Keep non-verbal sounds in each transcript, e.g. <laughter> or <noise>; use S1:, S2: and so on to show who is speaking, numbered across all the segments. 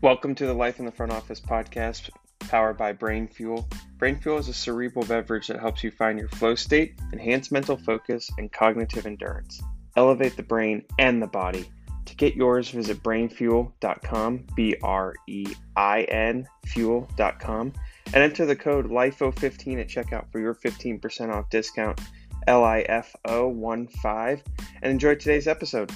S1: Welcome to the Life in the Front Office podcast powered by Brain Fuel. Brain Fuel is a cerebral beverage that helps you find your flow state, enhance mental focus, and cognitive endurance. Elevate the brain and the body. To get yours, visit brainfuel.com, B R E I N fuel.com, and enter the code LIFO15 at checkout for your 15% off discount, L I F O 1 5, and enjoy today's episode.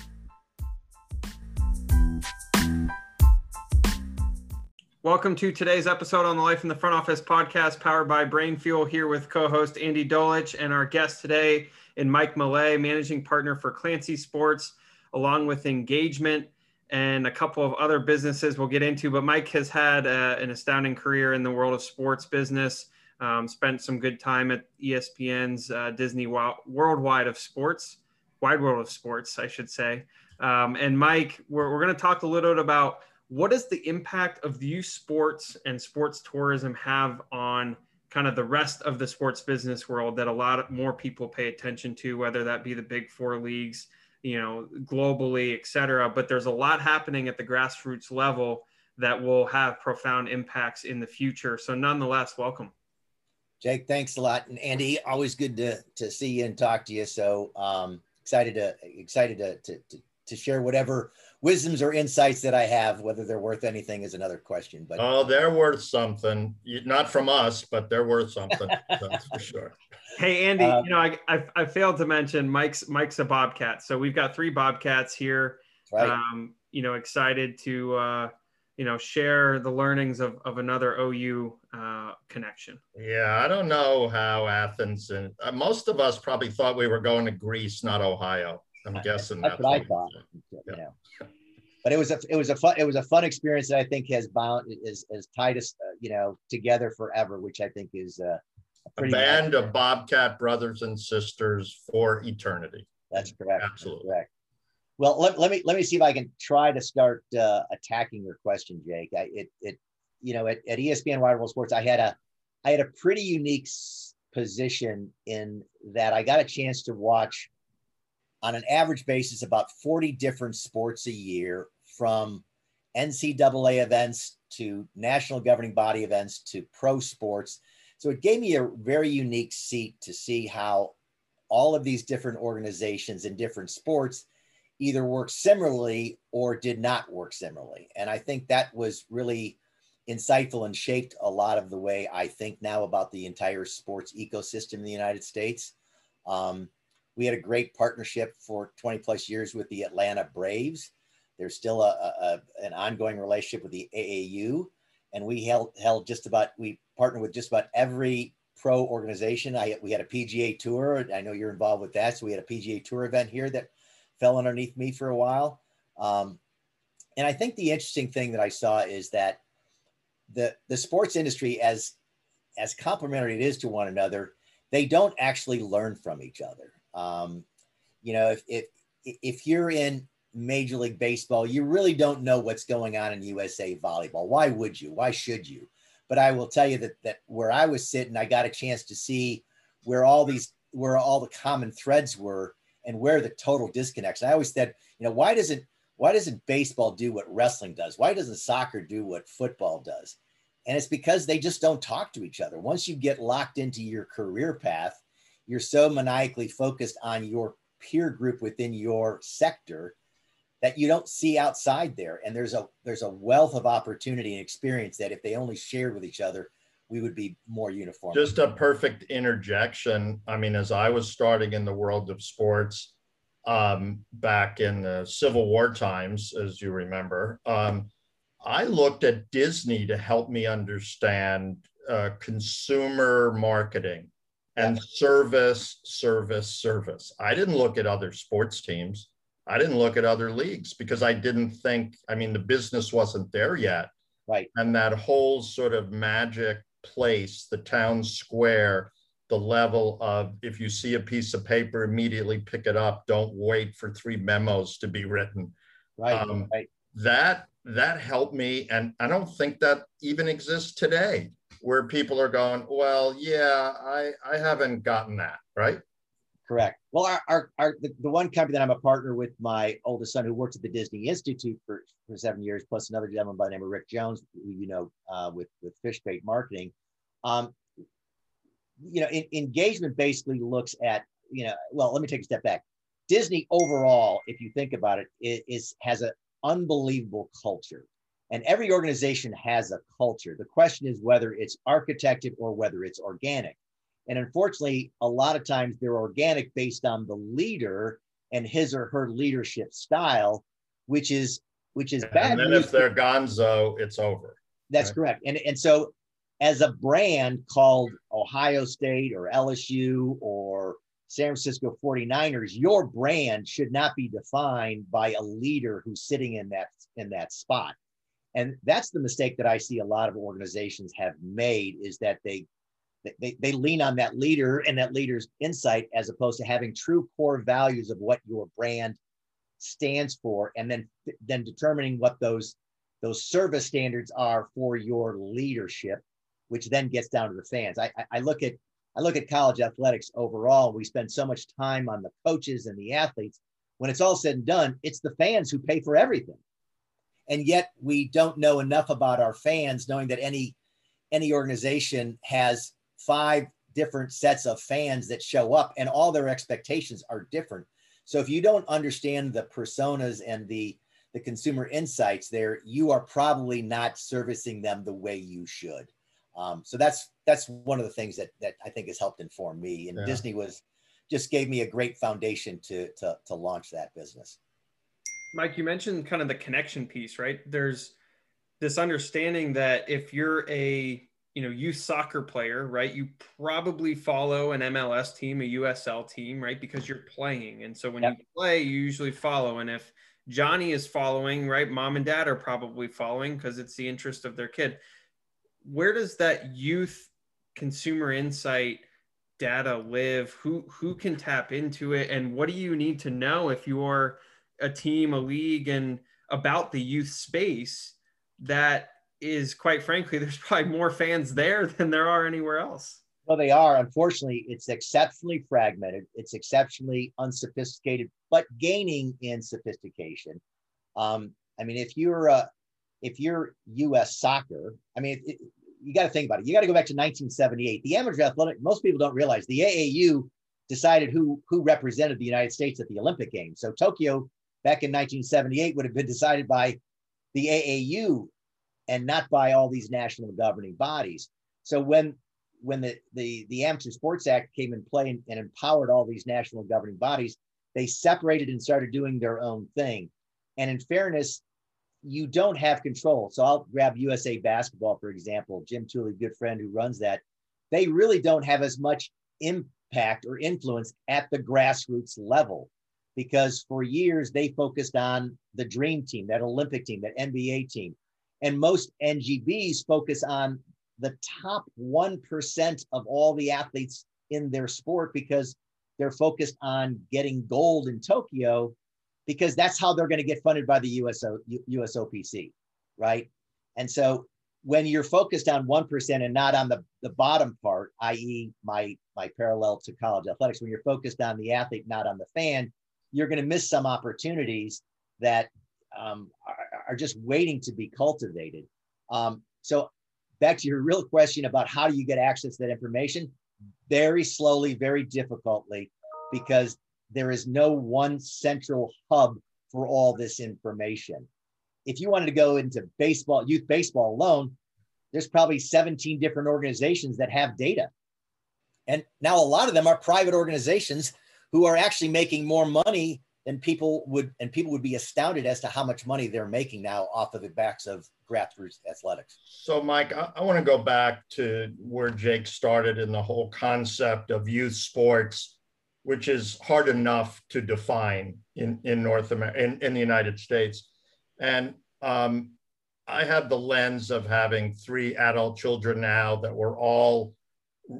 S1: Welcome to today's episode on the Life in the Front Office podcast powered by Brain Fuel here with co-host Andy Dolich and our guest today in Mike Millay, managing partner for Clancy Sports, along with engagement and a couple of other businesses we'll get into. But Mike has had uh, an astounding career in the world of sports business, um, spent some good time at ESPN's uh, Disney Worldwide of Sports, Wide World of Sports, I should say. Um, and Mike, we're, we're going to talk a little bit about what does the impact of youth sports and sports tourism have on kind of the rest of the sports business world that a lot more people pay attention to, whether that be the big four leagues, you know, globally, et cetera. But there's a lot happening at the grassroots level that will have profound impacts in the future. So nonetheless, welcome.
S2: Jake, thanks a lot. And Andy, always good to, to see you and talk to you. So um, excited to excited to, to, to, to share whatever wisdoms or insights that I have. Whether they're worth anything is another question. But
S3: oh, they're worth something. Not from us, but they're worth something. that's for sure. <laughs>
S1: Hey Andy, uh, you know I, I, I failed to mention Mike's Mike's a bobcat, so we've got three bobcats here. Right. Um, you know, excited to uh, you know share the learnings of of another OU uh, connection.
S3: Yeah, I don't know how Athens and uh, most of us probably thought we were going to Greece, not Ohio. I'm <laughs> guessing
S2: that's, that's what I thought. Yeah. You know. But it was a it was a fun it was a fun experience that I think has bound is is tied us uh, you know together forever, which I think is uh,
S3: a, a band of Bobcat brothers and sisters for eternity.
S2: That's correct. Absolutely That's correct. Well, let, let me let me see if I can try to start uh, attacking your question, Jake. I, it it you know at, at ESPN Wide World Sports, I had a I had a pretty unique position in that I got a chance to watch on an average basis about 40 different sports a year from NCAA events to national governing body events to pro sports. So it gave me a very unique seat to see how all of these different organizations in different sports either work similarly or did not work similarly. And I think that was really insightful and shaped a lot of the way I think now about the entire sports ecosystem in the United States. Um, we had a great partnership for 20 plus years with the Atlanta Braves. There's still a, a, an ongoing relationship with the AAU, and we held held just about we partnered with just about every pro organization. I we had a PGA Tour. I know you're involved with that, so we had a PGA Tour event here that fell underneath me for a while. Um, and I think the interesting thing that I saw is that the the sports industry, as as complementary it is to one another, they don't actually learn from each other. Um, you know, if, if if you're in Major League Baseball, you really don't know what's going on in USA Volleyball. Why would you? Why should you? But I will tell you that that where I was sitting, I got a chance to see where all these where all the common threads were and where the total disconnects. I always said, you know, why doesn't why doesn't baseball do what wrestling does? Why doesn't soccer do what football does? And it's because they just don't talk to each other. Once you get locked into your career path, you're so maniacally focused on your peer group within your sector that you don't see outside there. And there's a there's a wealth of opportunity and experience that if they only shared with each other we would be more uniform.
S3: Just a perfect interjection. I mean as i was starting in the world of sports um, back in the civil war times as you remember um, i looked at disney to help me understand uh, consumer marketing and service, service, service. I didn't look at other sports teams. I didn't look at other leagues because I didn't think, I mean, the business wasn't there yet.
S2: Right.
S3: And that whole sort of magic place, the town square, the level of if you see a piece of paper, immediately pick it up. Don't wait for three memos to be written.
S2: Right. Um, right.
S3: That that helped me. And I don't think that even exists today where people are going, well, yeah, I, I haven't gotten that, right?
S2: Correct. Well, our, our, our the, the, one company that I'm a partner with my oldest son who works at the Disney Institute for, for seven years, plus another gentleman by the name of Rick Jones, who you know uh, with with Fishbait Marketing. Um, you know, in, engagement basically looks at you know. Well, let me take a step back. Disney overall, if you think about it, is has an unbelievable culture, and every organization has a culture. The question is whether it's architected or whether it's organic. And unfortunately, a lot of times they're organic based on the leader and his or her leadership style, which is which is bad.
S3: And then if they're gonzo, it's over.
S2: That's right? correct. And and so as a brand called Ohio State or LSU or San Francisco 49ers, your brand should not be defined by a leader who's sitting in that in that spot. And that's the mistake that I see a lot of organizations have made is that they they, they lean on that leader and that leader's insight as opposed to having true core values of what your brand stands for and then then determining what those those service standards are for your leadership which then gets down to the fans. I i look at i look at college athletics overall. We spend so much time on the coaches and the athletes. When it's all said and done it's the fans who pay for everything and yet we don't know enough about our fans knowing that any any organization has five different sets of fans that show up and all their expectations are different. So if you don't understand the personas and the the consumer insights there you are probably not servicing them the way you should. Um, so that's that's one of the things that that i think has helped inform me. And yeah. disney was just gave me a great foundation to, to to launch that business
S1: mike you mentioned kind of the connection piece right? There's this understanding that if you're a you know youth soccer player right you probably follow an mls team a usl team right because you're playing. And so when yep. you play you usually follow. And if johnny is following right mom and dad are probably following because it's the interest of their kid. Where does that youth consumer insight data live? Who who can tap into it? And what do you need to know if you're a team a league and about the youth space that is quite frankly, <laughs> there's probably more fans there than there are anywhere else.
S2: Well, they are. Unfortunately, it's exceptionally fragmented. It's exceptionally unsophisticated, but gaining in sophistication. Um, I mean, if you're uh, if you're U.S. soccer, I mean, it, you got to think about it. You got to go back to 1978. The amateur athletic. Most people don't realize the AAU decided who who represented the United States at the Olympic Games. So Tokyo back in 1978 would have been decided by the AAU and not by all these national governing bodies. So when when the, the, the Amateur Sports Act came in play and, and empowered all these national governing bodies, they separated and started doing their own thing. And in fairness, you don't have control. So I'll grab USA Basketball, for example, Jim Tooley, good friend who runs that. They really don't have as much impact or influence at the grassroots level because for years they focused on the dream team, that Olympic team, that NBA team. And most NGBs focus on the top 1% of all the athletes in their sport because they're focused on getting gold in Tokyo because that's how they're going to get funded by the USO, USOPC, right? And so when you're focused on 1% and not on the, the bottom part, i.e. my, my parallel to college athletics, when you're focused on the athlete, not on the fan, you're going to miss some opportunities that um, are, are, just waiting to be cultivated. Um, so back to your real question about how do you get access to that information? Very slowly, very difficultly, because there is no one central hub for all this information. If you wanted to go into baseball, youth baseball alone, there's probably 17 different organizations that have data. And now a lot of them are private organizations who are actually making more money than people would and people would be astounded as to how much money they're making now off of the backs of grassroots athletics.
S3: So, Mike, I, I want to go back to where Jake started in the whole concept of youth sports, which is hard enough to define in in North America in, in the United States, and um, I have the lens of having three adult children now that were all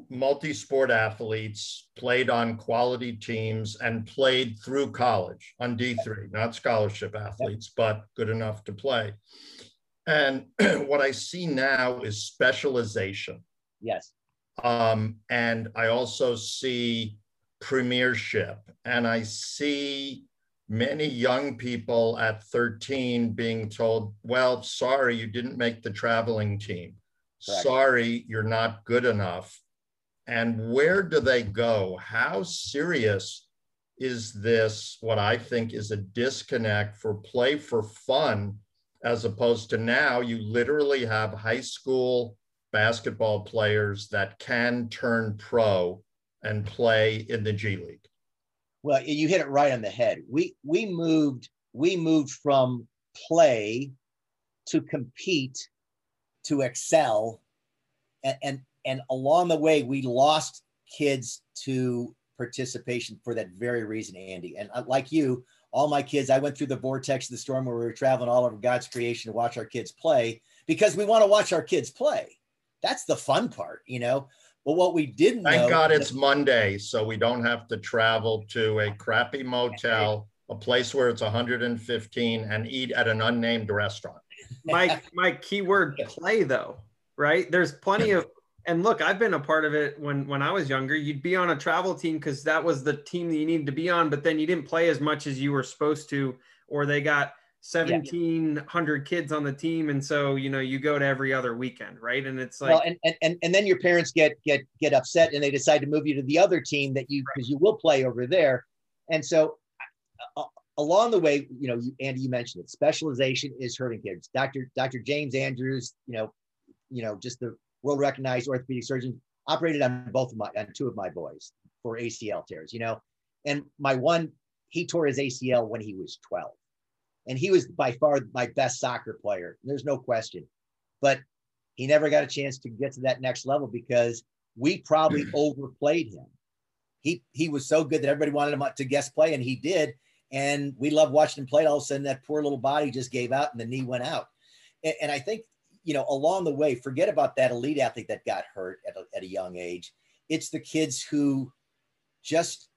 S3: multi-sport athletes, played on quality teams, and played through college on D3, not scholarship athletes, but good enough to play. And <clears throat> what I see now is specialization.
S2: Yes.
S3: Um, and I also see premiership and I see many young people at 13 being told, well, sorry, you didn't make the traveling team. Correct. Sorry, you're not good enough. And where do they go? How serious is this, what I think is a disconnect for play for fun, as opposed to now you literally have high school basketball players that can turn pro and play in the G League?
S2: Well, you hit it right on the head. We we moved we moved from play to compete to excel and and, and along the way we lost kids to participation for that very reason andy. And uh, like you all my kids i went through the vortex of the storm where we were traveling all over god's creation to watch our kids play because we want to watch our kids play. That's the fun part you know? But what we didn't
S3: thank god it's monday so we don't have to travel to a crappy motel a place where it's 115 and eat at an unnamed restaurant.
S1: My my keyword play though right? There's plenty of and look, I've been a part of it when when I was younger. You'd be on a travel team because that was the team that you needed to be on, but then you didn't play as much as you were supposed to, or they got 1700 yeah. kids on the team and so you know you go to every other weekend right and it's like well,
S2: and, and and then your parents get get get upset and they decide to move you to the other team that you because right. you will play over there and so uh, along the way you know you, andy you mentioned it specialization is hurting kids dr dr james andrews you know you know just the world recognized orthopedic surgeon, operated on both of my, on two of my boys for ACL tears, you know. And my one, he tore his ACL when he was 12. And he was by far my best soccer player. There's no question. But he never got a chance to get to that next level because we probably <clears throat> overplayed him. He he was so good that everybody wanted him to guest play, and he did. And we loved watching him play. All of a sudden, that poor little body just gave out, and the knee went out. And, and I think you know, along the way, forget about that elite athlete that got hurt at a, at a young age. It's the kids who just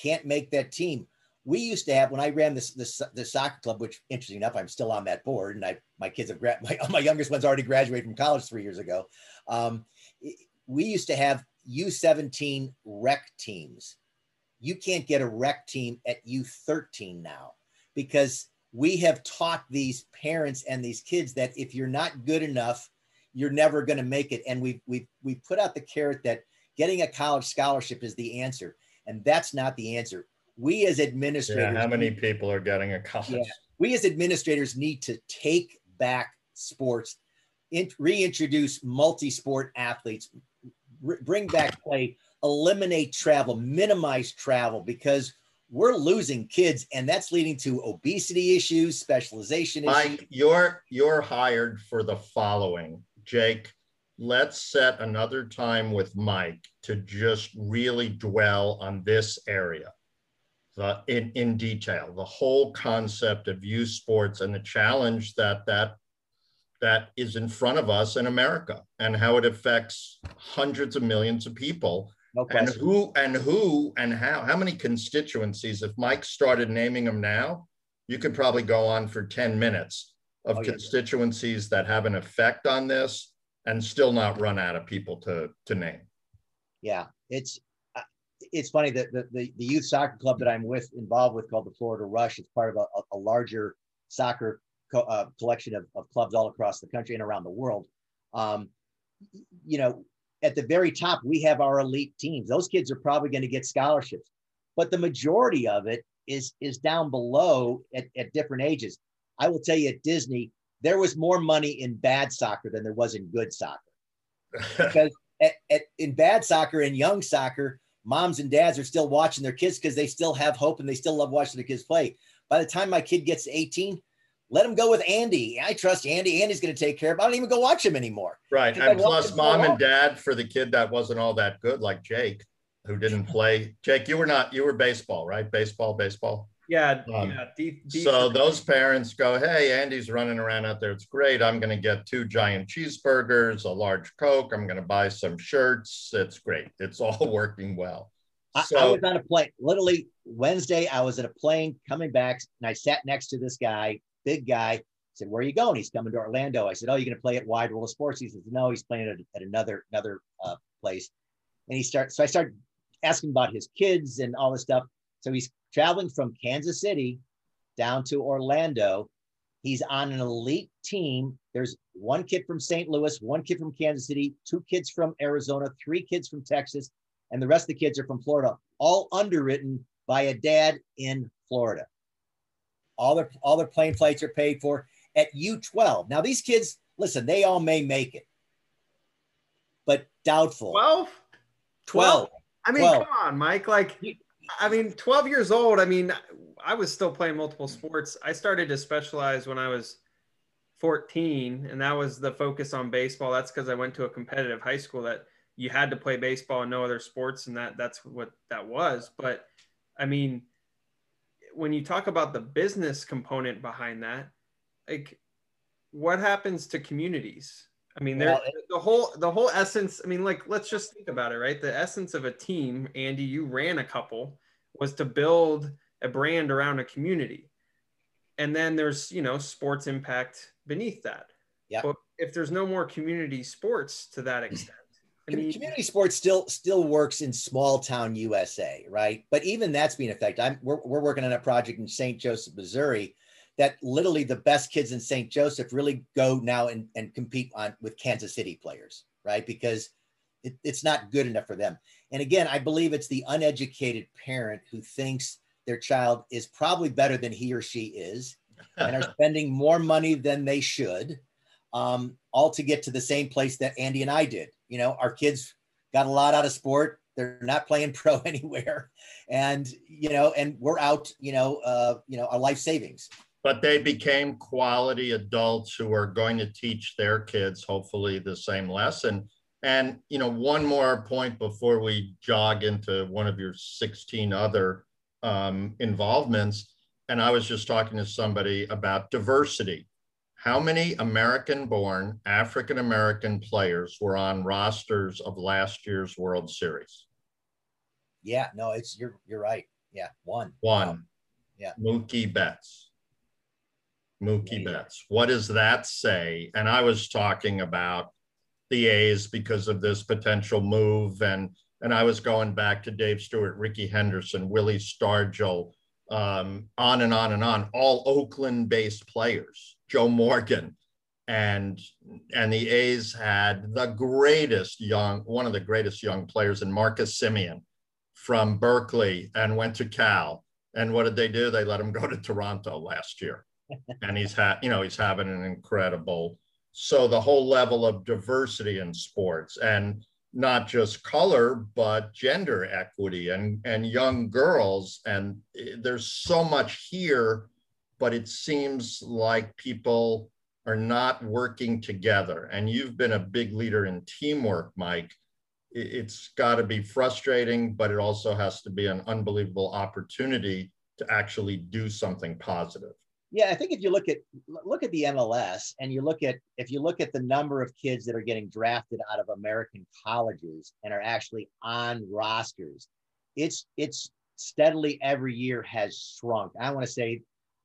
S2: can't make that team. We used to have when I ran this this soccer club, which interesting enough, I'm still on that board, and I my kids have gra- <laughs> my my youngest one's already graduated from college three years ago. Um, we used to have U17 rec teams. You can't get a rec team at U13 now because we have taught these parents and these kids that if you're not good enough, you're never going to make it. And we've, we've, we've put out the carrot that getting a college scholarship is the answer. And that's not the answer. We as administrators.
S3: Yeah, how many people are getting a college? Yeah,
S2: we as administrators need to take back sports, in, reintroduce multi sport athletes, bring back play, eliminate travel, minimize travel because we're losing kids and that's leading to obesity issues specialization
S3: Mike,
S2: issues.
S3: you're you're hired for the following jake let's set another time with mike to just really dwell on this area the, in, in detail the whole concept of youth sports and the challenge that that that is in front of us in america and how it affects hundreds of millions of people no and who and who and how how many constituencies? If Mike started naming them now, you could probably go on for 10 minutes of oh, constituencies yeah. that have an effect on this and still not run out of people to to name.
S2: Yeah, it's uh, it's funny that the, the, the, youth soccer club that I'm with involved with called the Florida Rush. It's part of a, a larger soccer co- uh, collection of, of clubs all across the country and around the world. Um, you know, at the very top, we have our elite teams. Those kids are probably going to get scholarships, but the majority of it is is down below at, at different ages. I will tell you at Disney, there was more money in bad soccer than there was in good soccer. <laughs> because at, at, in bad soccer and young soccer, moms and dads are still watching their kids because they still have hope and they still love watching their kids play. By the time my kid gets 18, let him go with Andy. I trust Andy. Andy's going to take care of. I don't even go watch him anymore.
S3: Right, and plus, mom and dad for the kid that wasn't all that good, like Jake, who didn't play. Jake, you were not. You were baseball, right? Baseball, baseball.
S1: Yeah, um, yeah.
S3: Deep, deep so those parents go, "Hey, Andy's running around out there. It's great. I'm going to get two giant cheeseburgers, a large Coke. I'm going to buy some shirts. It's great. It's all <laughs> working well."
S2: So, I, I was on a plane. Literally Wednesday, I was at a plane coming back, and I sat next to this guy big guy. I said, "Where are you going?" He's coming to Orlando. I said, "Oh, you're going to play at Wide World of Sports?" He says, "No, he's playing at, at another another uh, place." And he starts. So I start asking about his kids and all this stuff. So he's traveling from Kansas City down to Orlando. He's on an elite team. There's one kid from St. Louis, one kid from Kansas City, two kids from Arizona, three kids from Texas, and the rest of the kids are from Florida, all underwritten by a dad in Florida. All their all their plane flights are paid for at U12. Now these kids, listen, they all may make it, but doubtful.
S1: 12? 12. 12. I mean, 12. come on, Mike. Like, I mean, 12 years old. I mean, I was still playing multiple sports. I started to specialize when I was 14, and that was the focus on baseball. That's because I went to a competitive high school that you had to play baseball and no other sports, and that that's what that was. But I mean, when you talk about the business component behind that, like what happens to communities? I mean, well, the whole the whole essence. I mean, like let's just think about it, right? The essence of a team, Andy, you ran a couple, was to build a brand around a community, and then there's you know sports impact beneath that.
S2: Yeah.
S1: But if there's no more community sports to that <clears throat> extent,
S2: I mean, community sports still still works in small town USA, right? But even that's being affected. I'm we're, we're working on a project in St. Joseph, Missouri, that literally the best kids in St. Joseph really go now and, and compete on with Kansas City players, right? Because it, it's not good enough for them. And again, I believe it's the uneducated parent who thinks their child is probably better than he or she is and are <laughs> spending more money than they should, um, all to get to the same place that Andy and I did. You know, our kids got a lot out of sport. They're not playing <laughs> pro anywhere, and you know, and we're out. You know, uh, you know, our life savings
S3: but they became quality adults who are going to teach their kids hopefully the same lesson and you know one more point before we jog into one of your 16 other um, involvements and i was just talking to somebody about diversity how many american born african american players were on rosters of last year's world series?
S2: Yeah no it's you're you're right. Yeah one.
S3: One. Um, yeah. Mookie betts. Mookie Betts. What does that say? And I was talking about the A's because of this potential move, and and I was going back to Dave Stewart, Rickey Henderson, Willie Stargell, um, on and on and on, all Oakland-based players, Joe Morgan, and and the A's had the greatest young, one of the greatest young players in Marcus Semien from Berkeley, and went to Cal. And what did they do? They let him go to Toronto last year <laughs> and he's had you know he's having an incredible so the whole level of diversity in sports and not just color but gender equity and and young girls. And eh, there's so much here but it seems like people are not working together. And you've been a big leader in teamwork mike. It's got to be frustrating but it also has to be an unbelievable opportunity to actually do something positive
S2: yeah, I think if you look at look at the MLS and you look at if you look at the number of kids that are getting drafted out of American colleges and are actually on rosters, it's it's steadily every year has shrunk. I want to say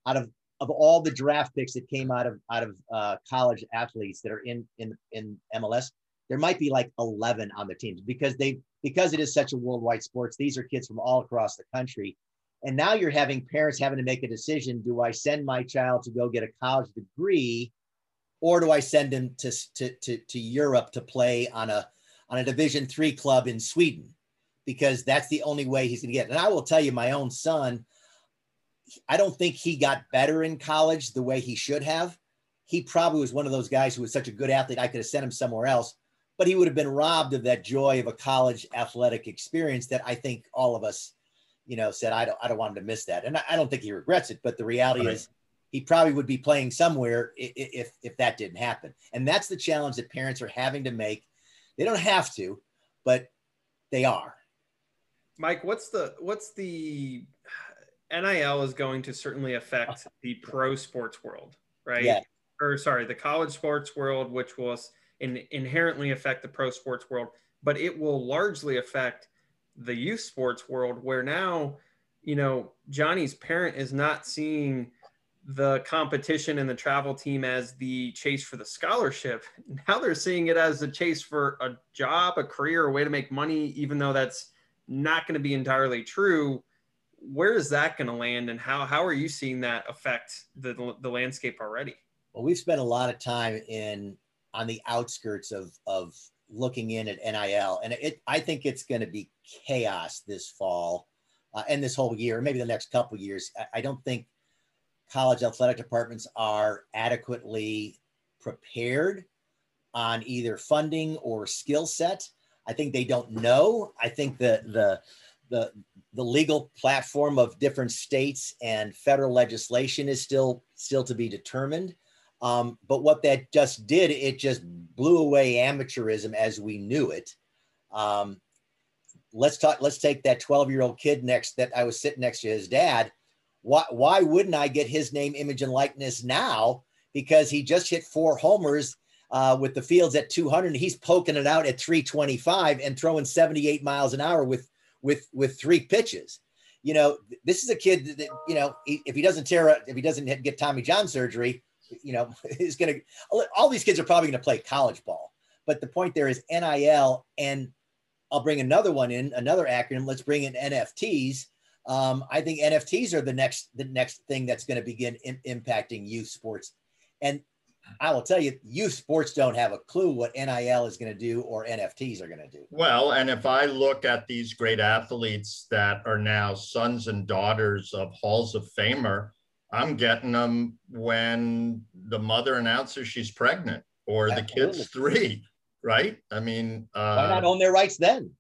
S2: out of of all the draft picks that came out of out of uh, college athletes that are in in in MLS, there might be like 11 on the teams because they because it is such a worldwide sports. These are kids from all across the country and now you're having parents having to make a decision do I send my child to go get a college degree or do I send him to, to, to, to Europe to play on a, on a division three club in Sweden? Because that's the only way he's going to get. it. And I will tell you, my own son, I don't think he got better in college the way he should have. He probably was one of those guys who was such a good athlete. I could have sent him somewhere else, but he would have been robbed of that joy of a college athletic experience that I think all of us you know, said, I don't, I don't want him to miss that. And I, I don't think he regrets it, but the reality right. is he probably would be playing somewhere if, if, if that didn't happen. And that's the challenge that parents are having to make. They don't have to, but they are.
S1: Mike, what's the, what's the NIL is going to certainly affect <laughs> the pro sports world, right?
S2: Yeah.
S1: Or sorry, the college sports world, which will in, inherently affect the pro sports world, but it will largely affect the youth sports world where now, you know, Johnny's parent is not seeing the competition and the travel team as the chase for the scholarship. <laughs> Now they're seeing it as a chase for a job, a career, a way to make money, even though that's not going to be entirely true. Where is that going to land, and how how are you seeing that affect the the landscape already?
S2: Well, we've spent a lot of time in on the outskirts of of looking in at NIL, and it I think it's going to be chaos this fall uh, and this whole year, maybe the next couple years. I, I don't think college athletic departments are adequately prepared on either funding or skill set. I think they don't know. I think the the the the legal platform of different states and federal legislation is still still to be determined. Um, but what that just did, it just blew away amateurism as we knew it. Um, let's talk. Let's take that 12 year old kid next that I was sitting next to his dad. Why, why wouldn't I get his name, image, and likeness now? Because he just hit four homers uh, with the fields at 200. he's poking it out at 325 and throwing 78 miles an hour with with with three pitches. You know, this is a kid that you know if he doesn't tear if he doesn't get Tommy John surgery, you know, <laughs> is going to all these kids are probably going to play college ball. But the point there is NIL, and I'll bring another one in, another acronym. Let's bring in NFTs. Um, I think NFTs are the next the next thing that's going to begin in, impacting youth sports. And I will tell you, youth sports don't have a clue what NIL is going to do or NFTs are going to do.
S3: Well, and if I look at these great athletes that are now sons and daughters of Halls of Famer, I'm getting them when the mother announces she's pregnant or Absolutely. the kid's three, right? I mean,
S2: uh, why not own their rights then?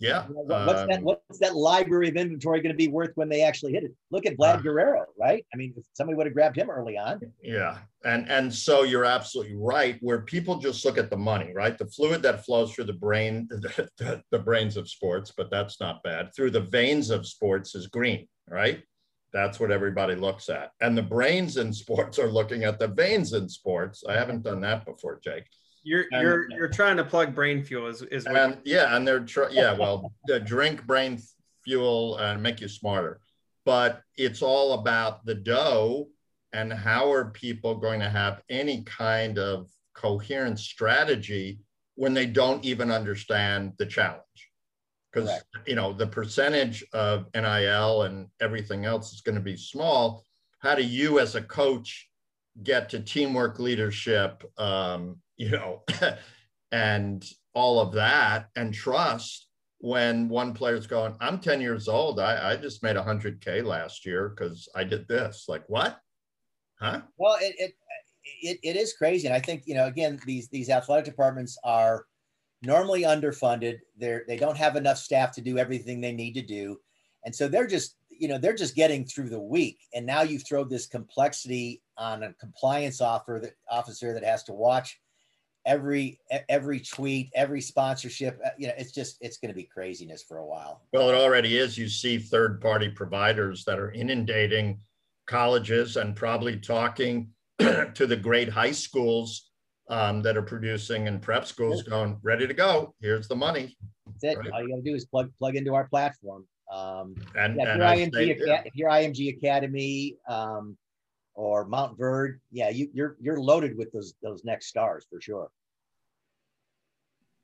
S3: Yeah.
S2: what's um, that? What's that library of inventory going to be worth when they actually hit it? Look at Vlad uh, Guerrero, right? I mean, if somebody would have grabbed him early on.
S3: Yeah, and and so you're absolutely right. Where people just look at the money, right? The fluid that flows through the brain, <laughs> the, the, the brains of sports, but that's not bad. Through the veins of sports is green, right? That's what everybody looks at. And the brains in sports are looking at the veins in sports. I haven't done that before, Jake.
S1: You're and, you're you're trying to plug brain fuel is is
S3: and yeah, and they're tr- yeah, <laughs> well, the drink brain fuel and make you smarter. But it's all about the dough and how are people going to have any kind of coherent strategy when they don't even understand the challenge because you know the percentage of nil and everything else is going to be small. How do you as a coach get to teamwork leadership um, you know <laughs> and all of that and trust when one player's going i'm 10 years old. I, I just made 100k last year because i did this. Like what? Huh?
S2: Well it, it it, it is crazy. And i think you know again these these athletic departments are normally underfunded. They're they don't have enough staff to do everything they need to do, and so they're just you know they're just getting through the week. And now you throw this complexity on a compliance offer that officer that has to watch every every tweet, every sponsorship. Uh, you know, it's just it's going to be craziness for a while.
S3: Well, it already is. You see third party providers that are inundating colleges and probably talking <clears throat> to the great high schools um, that are producing and prep schools going ready to go. Here's the money.
S2: That's it. Right. All you got to do is plug plug into our platform. Um, and, yeah, if, and you're IMG, say, if you're IMG Academy um, or Montverde, yeah, you, you're you're loaded with those those next stars for sure.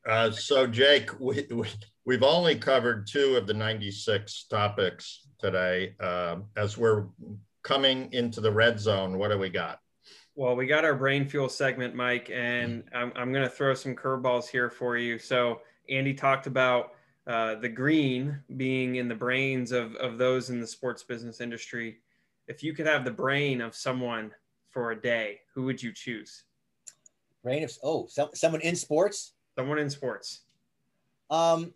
S3: Uh, so Jake, <laughs> we, we we've only covered two of the 96 topics today. Uh, as we're coming into the red zone, what do we got?
S1: Well, we got our brain fuel segment, Mike, and I'm, I'm going to throw some curveballs here for you. So, Andy talked about uh, the green being in the brains of, of those in the sports business industry. If you could have the brain of someone for a day, who would you choose?
S2: Brain of oh, some, someone in sports.
S1: Someone in sports.
S2: Um,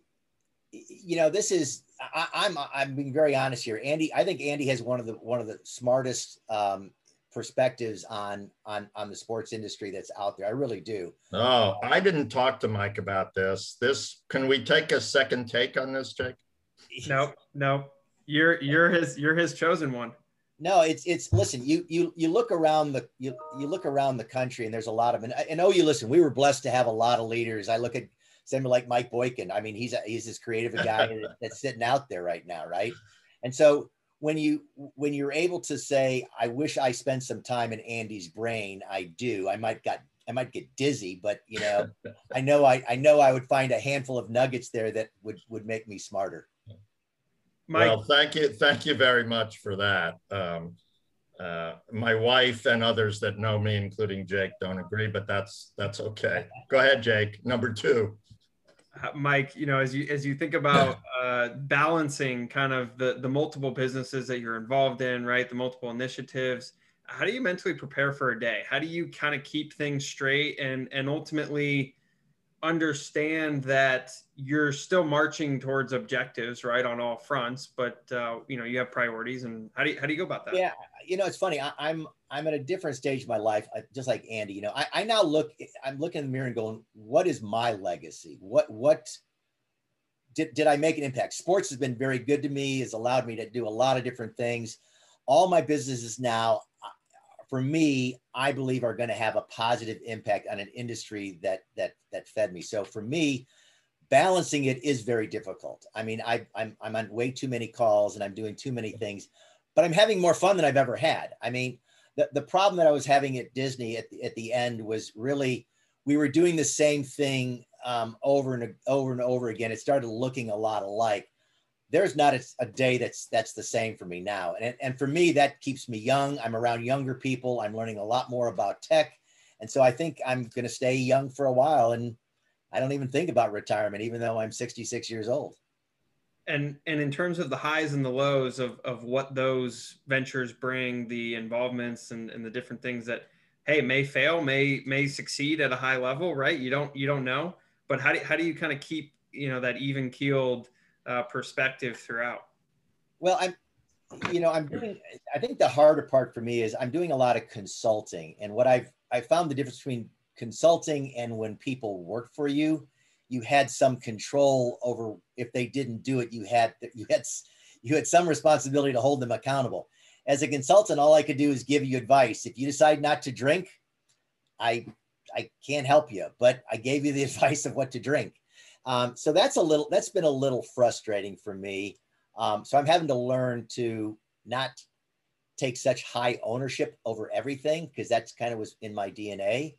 S2: you know, this is I, I'm I'm being very honest here. Andy, I think Andy has one of the one of the smartest um, perspectives on on on the sports industry that's out there. I really do.
S3: Oh, I didn't talk to Mike about this. This can we take a second take on this, Jake?
S1: No, no. You're you're his you're his chosen one.
S2: No, it's it's listen, you you you look around the you you look around the country and there's a lot of and, and oh you listen, we were blessed to have a lot of leaders. I look at somebody like Mike Boykin. I mean, he's a, he's this creative a guy <laughs> that's sitting out there right now, right? And so when you when you're able to say i wish i spent some time in andy's brain i do i might got i might get dizzy but you know <laughs> i know I, I know i would find a handful of nuggets there that would would make me smarter
S3: Mike. Well, thank you, thank you very much for that. Um, uh, my wife and others that know me, including Jake, don't agree, but that's that's okay. Go ahead, Jake. Number two.
S1: Mike, you know, as you as you think <laughs> about uh, balancing kind of the the multiple businesses that you're involved in, right? The multiple initiatives. How do you mentally prepare for a day? How do you kind of keep things straight and and ultimately understand that you're still marching towards objectives, right, on all fronts, but uh, you know you have priorities, and how do you how do you go about that?
S2: Yeah, you know, it's funny. I, am I'm, I'm at a different stage of my life, just like Andy. You know, I, I now look. I'm looking in the mirror and going, "What is my legacy? What what did did I make an impact?" Sports has been very good to me. Has allowed me to do a lot of different things. All my businesses now, for me, I believe are going to have a positive impact on an industry that that that fed me. So for me, balancing it is very difficult. I mean, I, I'm I'm on way too many calls and I'm doing too many things, but I'm having more fun than I've ever had. I mean, the, the problem that I was having at Disney at the, at the end was really we were doing the same thing um, over and over and over again. It started looking a lot alike there's not a, a, day that's that's the same for me now. And, and for me that keeps me young. I'm around younger people. I'm learning a lot more about tech. And so i think i'm going to stay young for a while and i don't even think about retirement even though i'm 66 years old.
S1: And and in terms of the highs and the lows of of what those ventures bring the involvements and, and the different things that hey may fail may may succeed at a high level right? You don't you don't know. But how do, how do you kind of keep you know that even keeled uh, perspective throughout?
S2: Well, I'm, you know, I'm doing. I think the harder part for me is I'm doing a lot of consulting, and what I've I found the difference between consulting and when people work for you, you had some control over if they didn't do it. You had you had you had some responsibility to hold them accountable. As a consultant, all I could do is give you advice. If you decide not to drink, I I can't help you, but I gave you the <laughs> advice of what to drink. Um, so that's a little, that's been a little frustrating for me. Um, so I'm having to learn to not take such high ownership over everything because that's kind of was in my DNA.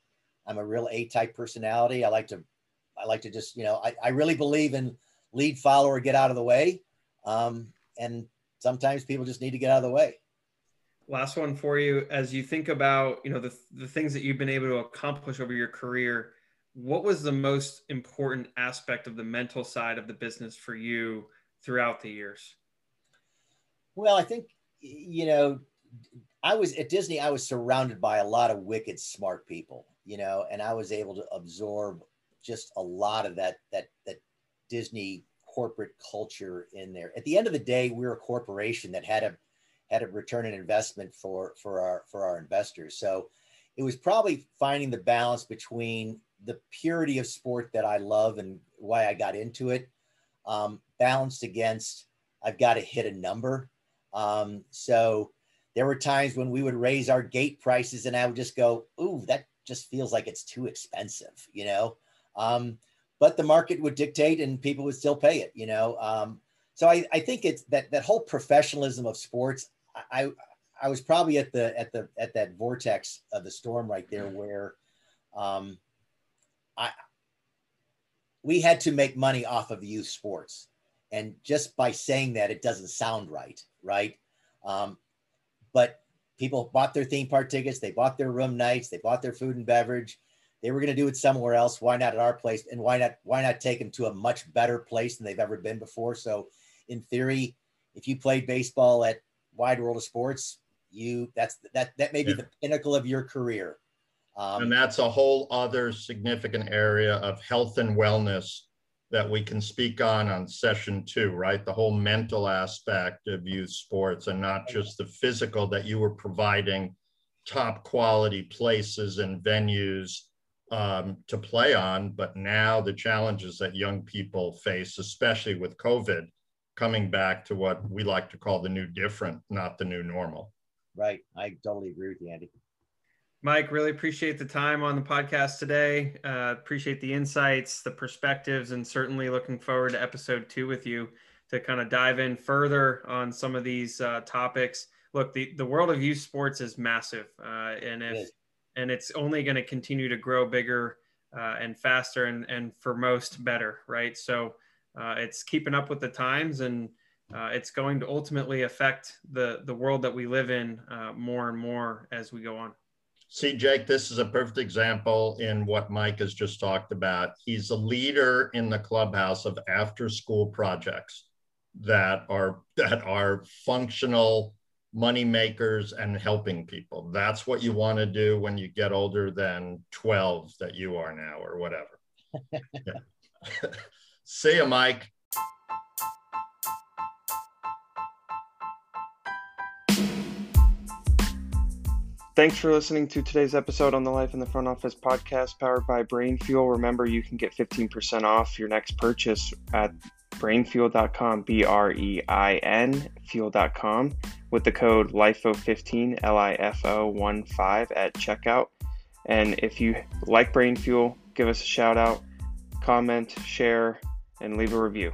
S2: I'm a real A-type personality. I like to, I like to just, you know, I, I really believe in lead follower, get out of the way. Um, and sometimes people just need to get out of the way.
S1: Last one for you, as you think about, you know, the, the things that you've been able to accomplish over your career, what was the most important aspect of the mental side of the business for you throughout the years?
S2: Well, I think, you know, I was at Disney, I was surrounded by a lot of wicked smart people, you know, and I was able to absorb just a lot of that, that, that Disney corporate culture in there. At the end of the day, we're a corporation that had a, had a return on investment for, for our, for our investors. So it was probably finding the balance between the purity of sport that I love and why I got into it, um, balanced against I've got to hit a number. Um, so there were times when we would raise our gate prices and I would just go, ooh, that just feels like it's too expensive, you know? Um, but the market would dictate and people would still pay it, you know? Um, so I, I think it's that, that whole professionalism of sports. I, I was probably at the, at the, at that vortex of the storm right there where, um, I we had to make money off of youth sports, and just by saying that, it doesn't sound right, right? Um, but people bought their theme park tickets, they bought their room nights, they bought their food and beverage. They were going to do it somewhere else. Why not at our place? And why not? Why not take them to a much better place than they've ever been before? So, in theory, if you played baseball at Wide World of Sports, you that's that that may be yeah. the pinnacle of your career
S3: um, and that's a whole other significant area of health and wellness that we can speak on on session two, right? The whole mental aspect of youth sports and not just the physical that you were providing top quality places and venues um, to play on, but now the challenges that young people face, especially with COVID, coming back to what we like to call the new different, not the new normal.
S2: Right. I totally agree with you, Andy.
S1: Mike, really appreciate the time on the podcast today. Uh, appreciate the insights, the perspectives, and certainly looking forward to episode two with you to kind of dive in further on some of these uh, topics. Look, the, the world of youth sports is massive, uh, and if and it's only going to continue to grow bigger uh, and faster, and and for most better, right? So uh, it's keeping up with the times and
S4: uh, it's going to ultimately affect the the world that we live in uh, more and more as we go on.
S3: See, Jake, this is a perfect example in what Mike has just talked about. He's a leader in the clubhouse of after school projects that are that are functional money makers and helping people. That's what you want to do when you get older than 12 that you are now or whatever. <laughs> <laughs> See you, Mike.
S4: Thanks for listening to today's episode on the Life in the Front Office podcast powered by Brain Fuel. Remember, you can get 15% off your next purchase at brainfuel.com, B R E I N, fuel.com, with the code LIFO15, L I F O 1 5 at checkout. And if you like Brain Fuel, give us a shout out, comment, share, and leave a review.